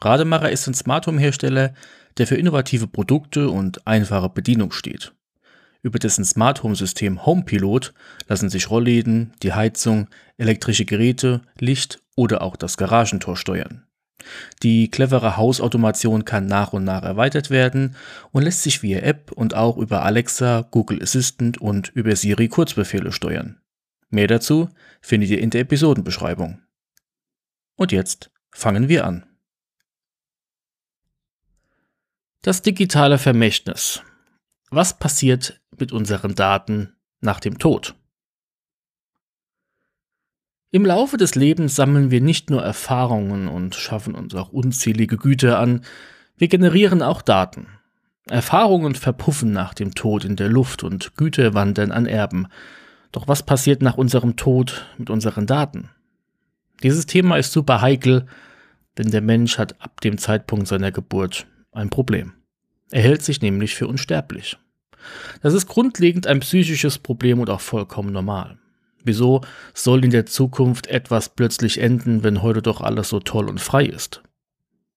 Rademacher ist ein Smart Home Hersteller, der für innovative Produkte und einfache Bedienung steht. Über dessen Smart Home System HomePilot lassen sich Rollläden, die Heizung, elektrische Geräte, Licht oder auch das Garagentor steuern. Die clevere Hausautomation kann nach und nach erweitert werden und lässt sich via App und auch über Alexa, Google Assistant und über Siri Kurzbefehle steuern. Mehr dazu findet ihr in der Episodenbeschreibung. Und jetzt fangen wir an. Das digitale Vermächtnis. Was passiert mit unseren Daten nach dem Tod? Im Laufe des Lebens sammeln wir nicht nur Erfahrungen und schaffen uns auch unzählige Güter an, wir generieren auch Daten. Erfahrungen verpuffen nach dem Tod in der Luft und Güter wandern an Erben. Doch was passiert nach unserem Tod mit unseren Daten? Dieses Thema ist super heikel, denn der Mensch hat ab dem Zeitpunkt seiner Geburt ein Problem. Er hält sich nämlich für unsterblich. Das ist grundlegend ein psychisches Problem und auch vollkommen normal. Wieso soll in der Zukunft etwas plötzlich enden, wenn heute doch alles so toll und frei ist?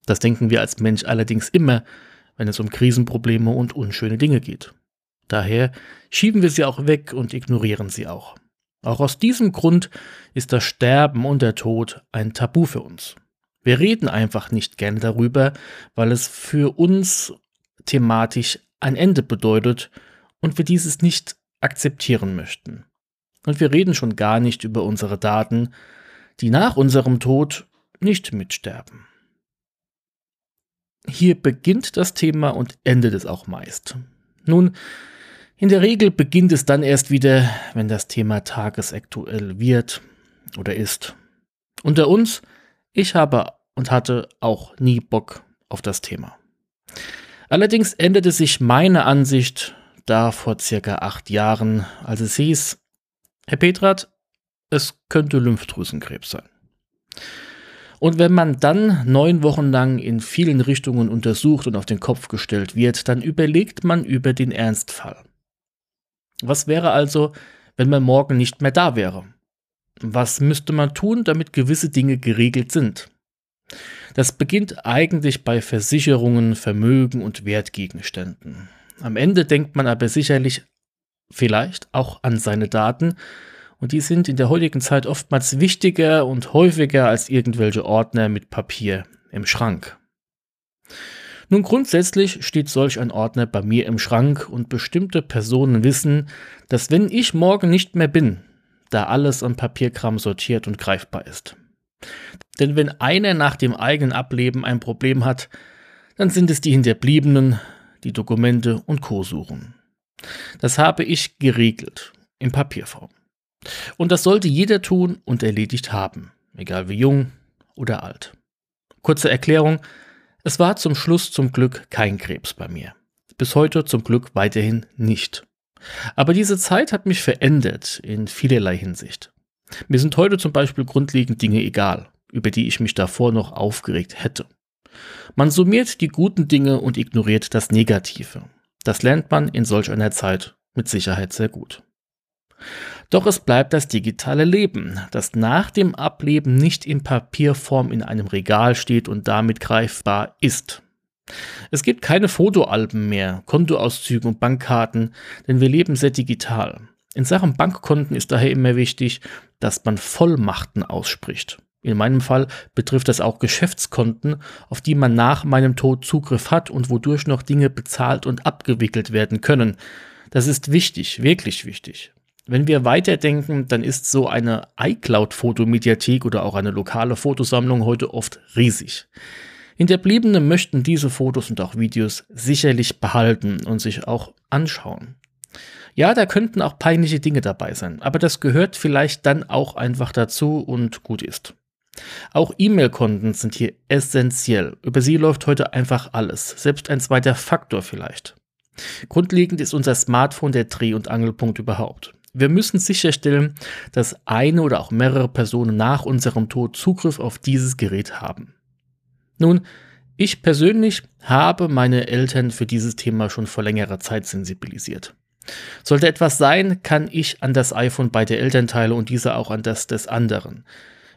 Das denken wir als Mensch allerdings immer, wenn es um Krisenprobleme und unschöne Dinge geht. Daher schieben wir sie auch weg und ignorieren sie auch. Auch aus diesem Grund ist das Sterben und der Tod ein Tabu für uns. Wir reden einfach nicht gerne darüber, weil es für uns thematisch ein Ende bedeutet und wir dieses nicht akzeptieren möchten. Und wir reden schon gar nicht über unsere Daten, die nach unserem Tod nicht mitsterben. Hier beginnt das Thema und endet es auch meist. Nun, in der Regel beginnt es dann erst wieder, wenn das Thema tagesaktuell wird oder ist. Unter uns, ich habe und hatte auch nie Bock auf das Thema. Allerdings änderte sich meine Ansicht da vor circa acht Jahren, als es hieß, Herr Petrat, es könnte Lymphdrüsenkrebs sein. Und wenn man dann neun Wochen lang in vielen Richtungen untersucht und auf den Kopf gestellt wird, dann überlegt man über den Ernstfall. Was wäre also, wenn man morgen nicht mehr da wäre? Was müsste man tun, damit gewisse Dinge geregelt sind? Das beginnt eigentlich bei Versicherungen, Vermögen und Wertgegenständen. Am Ende denkt man aber sicherlich vielleicht auch an seine Daten, und die sind in der heutigen Zeit oftmals wichtiger und häufiger als irgendwelche Ordner mit Papier im Schrank. Nun grundsätzlich steht solch ein Ordner bei mir im Schrank und bestimmte Personen wissen, dass wenn ich morgen nicht mehr bin, da alles an Papierkram sortiert und greifbar ist. Denn wenn einer nach dem eigenen Ableben ein Problem hat, dann sind es die Hinterbliebenen, die Dokumente und Co. suchen. Das habe ich geregelt, in Papierform. Und das sollte jeder tun und erledigt haben, egal wie jung oder alt. Kurze Erklärung, es war zum Schluss zum Glück kein Krebs bei mir. Bis heute zum Glück weiterhin nicht. Aber diese Zeit hat mich verändert in vielerlei Hinsicht. Mir sind heute zum Beispiel grundlegend Dinge egal, über die ich mich davor noch aufgeregt hätte. Man summiert die guten Dinge und ignoriert das Negative. Das lernt man in solch einer Zeit mit Sicherheit sehr gut. Doch es bleibt das digitale Leben, das nach dem Ableben nicht in Papierform in einem Regal steht und damit greifbar ist. Es gibt keine Fotoalben mehr, Kontoauszüge und Bankkarten, denn wir leben sehr digital. In Sachen Bankkonten ist daher immer wichtig, dass man Vollmachten ausspricht. In meinem Fall betrifft das auch Geschäftskonten, auf die man nach meinem Tod Zugriff hat und wodurch noch Dinge bezahlt und abgewickelt werden können. Das ist wichtig, wirklich wichtig. Wenn wir weiterdenken, dann ist so eine iCloud-Fotomediathek oder auch eine lokale Fotosammlung heute oft riesig. Hinterbliebene möchten diese Fotos und auch Videos sicherlich behalten und sich auch anschauen. Ja, da könnten auch peinliche Dinge dabei sein, aber das gehört vielleicht dann auch einfach dazu und gut ist. Auch E-Mail-Konten sind hier essentiell. Über sie läuft heute einfach alles, selbst ein zweiter Faktor vielleicht. Grundlegend ist unser Smartphone der Dreh- und Angelpunkt überhaupt. Wir müssen sicherstellen, dass eine oder auch mehrere Personen nach unserem Tod Zugriff auf dieses Gerät haben. Nun, ich persönlich habe meine Eltern für dieses Thema schon vor längerer Zeit sensibilisiert. Sollte etwas sein, kann ich an das iPhone beider Elternteile und diese auch an das des anderen.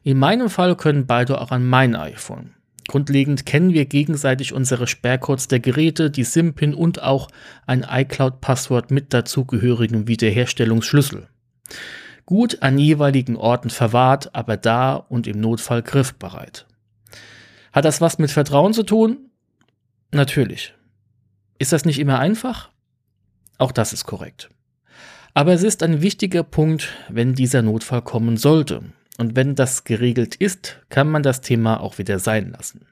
In meinem Fall können beide auch an mein iPhone. Grundlegend kennen wir gegenseitig unsere Sperrcodes der Geräte, die SIM-Pin und auch ein iCloud-Passwort mit dazugehörigem Wiederherstellungsschlüssel. Gut an jeweiligen Orten verwahrt, aber da und im Notfall griffbereit. Hat das was mit Vertrauen zu tun? Natürlich. Ist das nicht immer einfach? Auch das ist korrekt. Aber es ist ein wichtiger Punkt, wenn dieser Notfall kommen sollte. Und wenn das geregelt ist, kann man das Thema auch wieder sein lassen.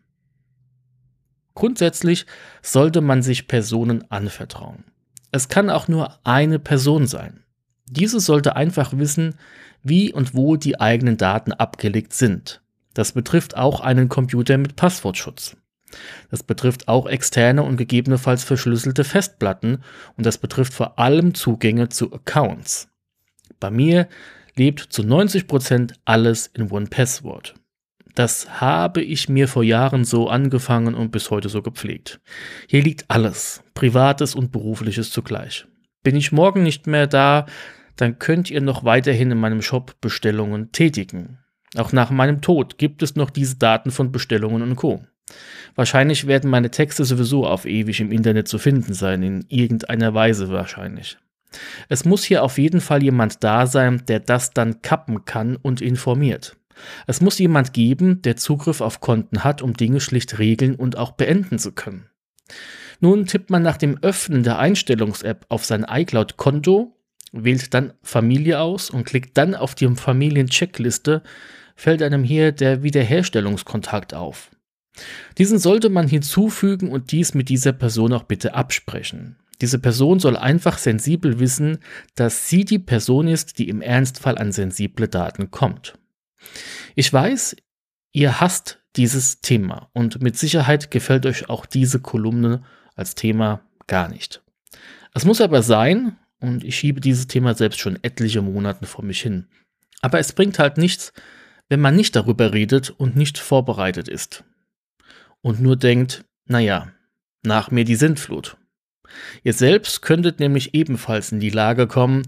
Grundsätzlich sollte man sich Personen anvertrauen. Es kann auch nur eine Person sein. Diese sollte einfach wissen, wie und wo die eigenen Daten abgelegt sind. Das betrifft auch einen Computer mit Passwortschutz. Das betrifft auch externe und gegebenenfalls verschlüsselte Festplatten und das betrifft vor allem Zugänge zu Accounts. Bei mir lebt zu 90 Prozent alles in OnePassword. Das habe ich mir vor Jahren so angefangen und bis heute so gepflegt. Hier liegt alles, privates und berufliches zugleich. Bin ich morgen nicht mehr da, dann könnt ihr noch weiterhin in meinem Shop Bestellungen tätigen. Auch nach meinem Tod gibt es noch diese Daten von Bestellungen und Co. Wahrscheinlich werden meine Texte sowieso auf ewig im Internet zu finden sein, in irgendeiner Weise wahrscheinlich. Es muss hier auf jeden Fall jemand da sein, der das dann kappen kann und informiert. Es muss jemand geben, der Zugriff auf Konten hat, um Dinge schlicht regeln und auch beenden zu können. Nun tippt man nach dem Öffnen der Einstellungs-App auf sein iCloud-Konto, wählt dann Familie aus und klickt dann auf die Familien-Checkliste, fällt einem hier der Wiederherstellungskontakt auf. Diesen sollte man hinzufügen und dies mit dieser Person auch bitte absprechen. Diese Person soll einfach sensibel wissen, dass sie die Person ist, die im Ernstfall an sensible Daten kommt. Ich weiß, ihr hasst dieses Thema und mit Sicherheit gefällt euch auch diese Kolumne als Thema gar nicht. Es muss aber sein, und ich schiebe dieses Thema selbst schon etliche Monate vor mich hin. Aber es bringt halt nichts, wenn man nicht darüber redet und nicht vorbereitet ist. Und nur denkt, naja, nach mir die Sintflut. Ihr selbst könntet nämlich ebenfalls in die Lage kommen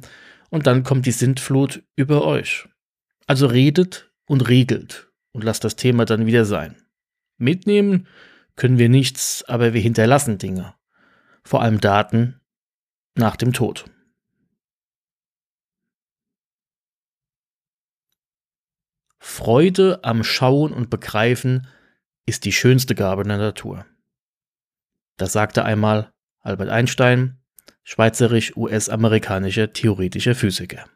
und dann kommt die Sintflut über euch. Also redet und regelt und lasst das Thema dann wieder sein. Mitnehmen können wir nichts, aber wir hinterlassen Dinge. Vor allem Daten nach dem Tod. Freude am Schauen und Begreifen ist die schönste Gabe der Natur. Das sagte einmal Albert Einstein, schweizerisch-US-amerikanischer theoretischer Physiker.